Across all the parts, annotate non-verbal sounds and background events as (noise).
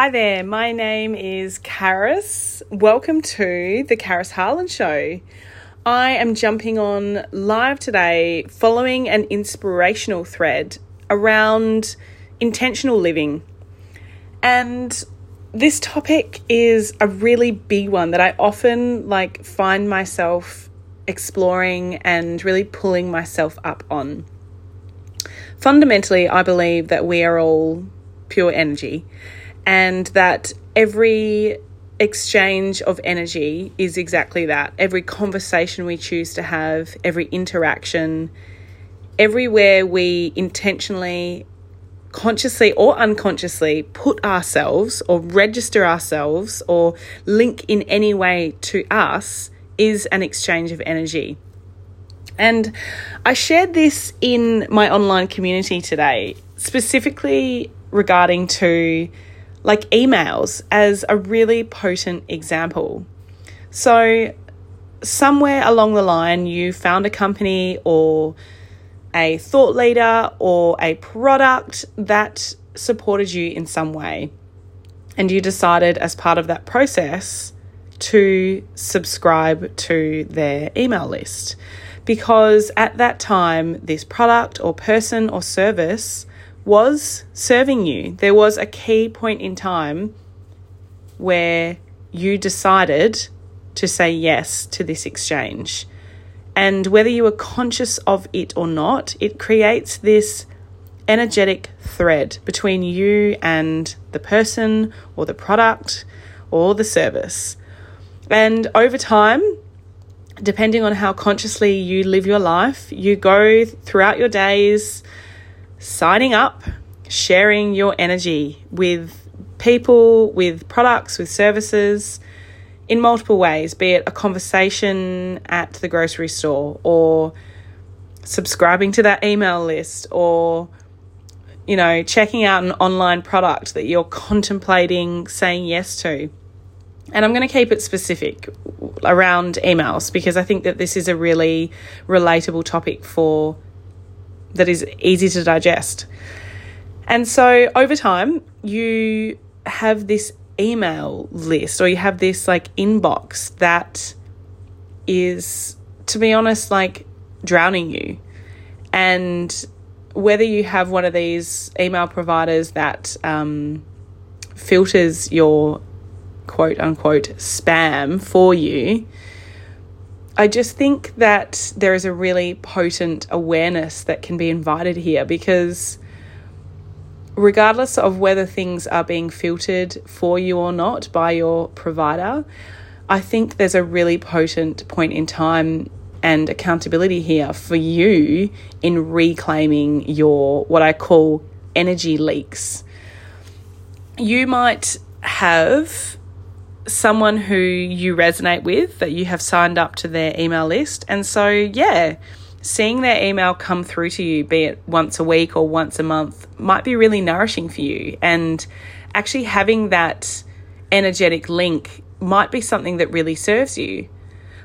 Hi there, my name is Karis. Welcome to the Karis Harlon Show. I am jumping on live today following an inspirational thread around intentional living. And this topic is a really big one that I often like find myself exploring and really pulling myself up on. Fundamentally, I believe that we are all pure energy and that every exchange of energy is exactly that. Every conversation we choose to have, every interaction, everywhere we intentionally, consciously or unconsciously put ourselves or register ourselves or link in any way to us is an exchange of energy. And I shared this in my online community today, specifically regarding to like emails as a really potent example. So, somewhere along the line, you found a company or a thought leader or a product that supported you in some way. And you decided, as part of that process, to subscribe to their email list. Because at that time, this product or person or service was serving you. There was a key point in time where you decided to say yes to this exchange. And whether you were conscious of it or not, it creates this energetic thread between you and the person or the product or the service. And over time, depending on how consciously you live your life, you go throughout your days signing up, sharing your energy with people, with products, with services in multiple ways, be it a conversation at the grocery store or subscribing to that email list or you know, checking out an online product that you're contemplating saying yes to. And I'm going to keep it specific around emails because I think that this is a really relatable topic for that is easy to digest. And so over time, you have this email list or you have this like inbox that is, to be honest, like drowning you. And whether you have one of these email providers that um, filters your quote unquote spam for you, I just think that there is a really potent awareness that can be invited here because regardless of whether things are being filtered for you or not by your provider, I think there's a really potent point in time and accountability here for you in reclaiming your what I call energy leaks. You might have someone who you resonate with that you have signed up to their email list. And so, yeah, seeing their email come through to you, be it once a week or once a month, might be really nourishing for you. And actually having that energetic link might be something that really serves you.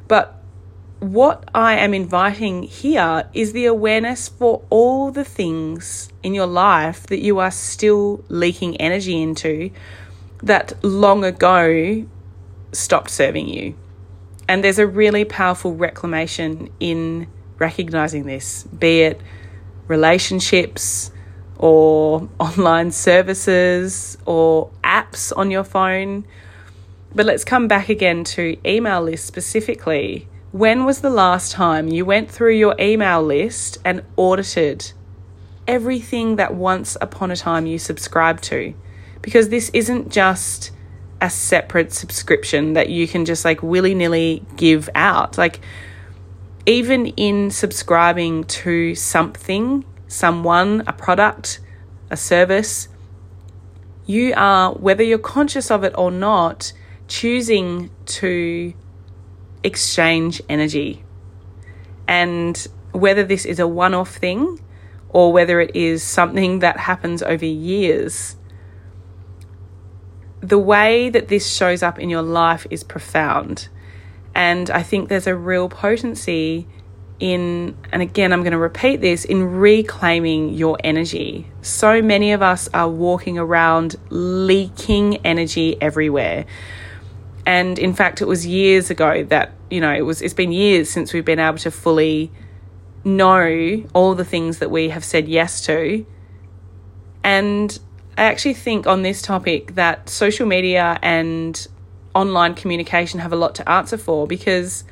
But what I am inviting here is the awareness for all the things in your life that you are still leaking energy into that long ago stopped serving you. And there's a really powerful reclamation in recognizing this, be it relationships or (laughs) online services or apps on your phone. But let's come back again to email lists specifically. When was the last time you went through your email list and audited everything that once upon a time you subscribed to? Because this isn't just a separate subscription that you can just like willy nilly give out. Like, even in subscribing to something, someone, a product, a service, you are, whether you're conscious of it or not, choosing to exchange energy. And whether this is a one off thing or whether it is something that happens over years, the way that this shows up in your life is profound. And I think there's a real potency in, and again, I'm going to repeat this, in reclaiming your energy. So many of us are walking around leaking energy everywhere. And in fact, it was years ago that, you know, it was, it's been years since we've been able to fully know all the things that we have said yes to. And I actually think on this topic that social media and online communication have a lot to answer for because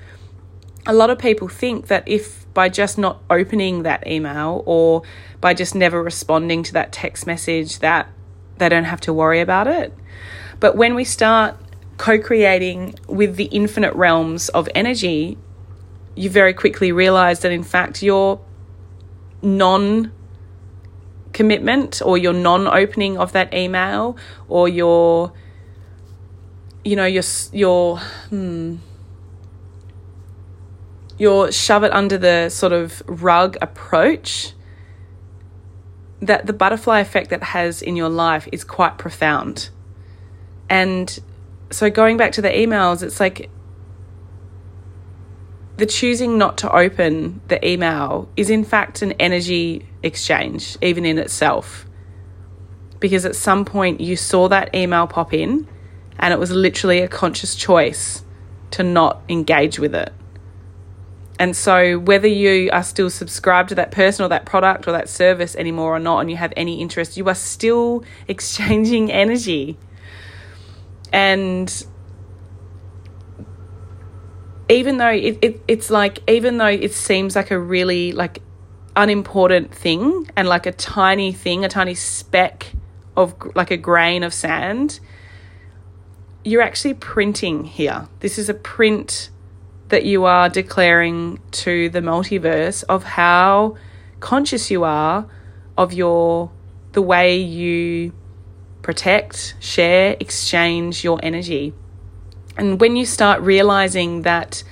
a lot of people think that if by just not opening that email or by just never responding to that text message that they don't have to worry about it. But when we start co-creating with the infinite realms of energy, you very quickly realize that in fact your non commitment or your non opening of that email or your you know your your hmm, your shove it under the sort of rug approach that the butterfly effect that has in your life is quite profound. And so going back to the emails it's like the choosing not to open the email is in fact an energy exchange, even in itself. Because at some point you saw that email pop in and it was literally a conscious choice to not engage with it. And so, whether you are still subscribed to that person or that product or that service anymore or not, and you have any interest, you are still (laughs) exchanging energy. And even though it, it it's like even though it seems like a really like unimportant thing and like a tiny thing, a tiny speck of like a grain of sand, you're actually printing here. This is a print that you are declaring to the multiverse of how conscious you are of your the way you protect, share, exchange your energy. And when you start realizing that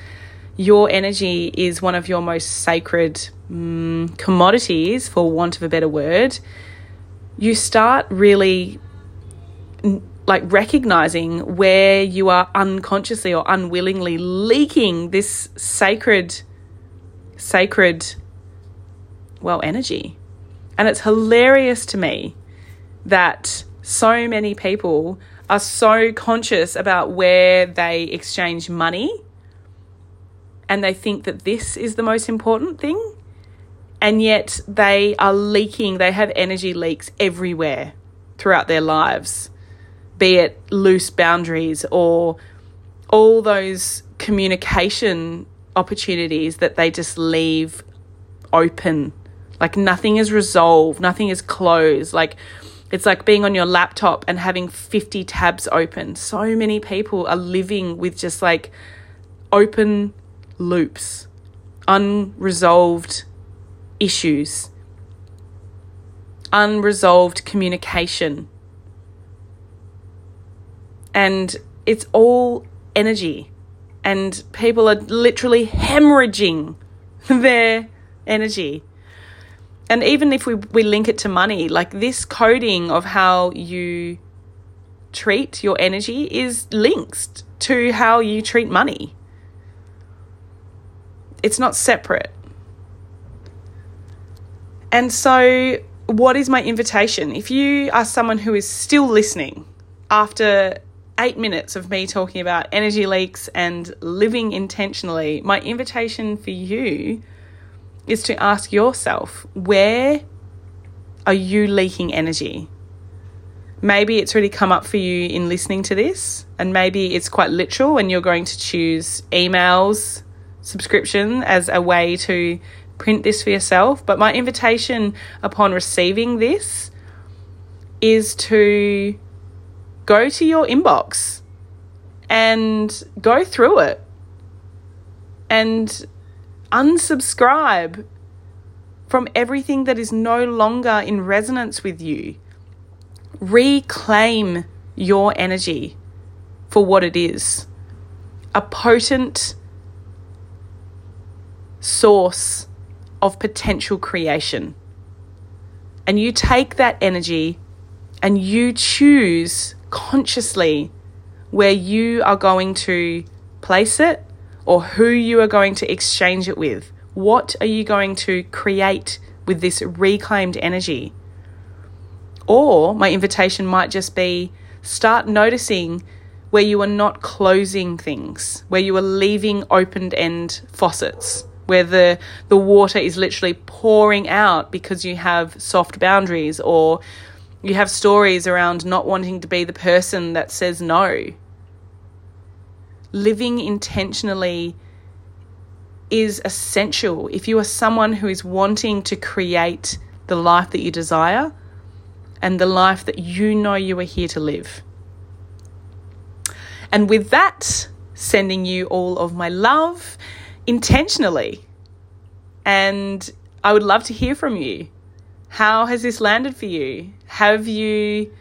your energy is one of your most sacred um, commodities, for want of a better word, you start really like recognizing where you are unconsciously or unwillingly leaking this sacred, sacred, well, energy. And it's hilarious to me that so many people are so conscious about where they exchange money and they think that this is the most important thing. And yet they are leaking, they have energy leaks everywhere throughout their lives, be it loose boundaries or all those communication opportunities that they just leave open. Like nothing is resolved, nothing is closed. Like it's like being on your laptop and having 50 tabs open. So many people are living with just like open loops, unresolved issues, unresolved communication. And it's all energy. And people are literally hemorrhaging (laughs) their energy and even if we, we link it to money, like this coding of how you treat your energy is linked to how you treat money. It's not separate. And so, what is my invitation? If you are someone who is still listening after eight minutes of me talking about energy leaks and living intentionally, my invitation for you is to ask yourself where are you leaking energy? Maybe it's really come up for you in listening to this, and maybe it's quite literal, and you're going to choose emails subscription as a way to print this for yourself. But my invitation upon receiving this is to go to your inbox and go through it and unsubscribe from everything that is no longer in resonance with you. Reclaim your energy for what it is a potent source of potential creation. And you take that energy and you choose consciously where you are going to place it or who you are going to exchange it with, What are you going to create with this reclaimed energy? Or my invitation might just be start noticing where you are not closing things, where you are leaving open end faucets, where the, the water is literally pouring out because you have soft boundaries or you have stories around not wanting to be the person that says no. Living intentionally is essential if you are someone who is wanting to create the life that you desire and the life that you know you are here to live. And with that, sending you all of my love intentionally. And I would love to hear from you. How has this landed for you? Have you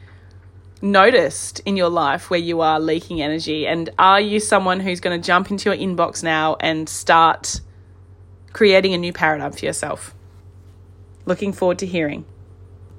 noticed in your life where you are leaking energy? And are you someone who's going to jump into your inbox now and start creating a new paradigm for yourself? Looking forward to hearing.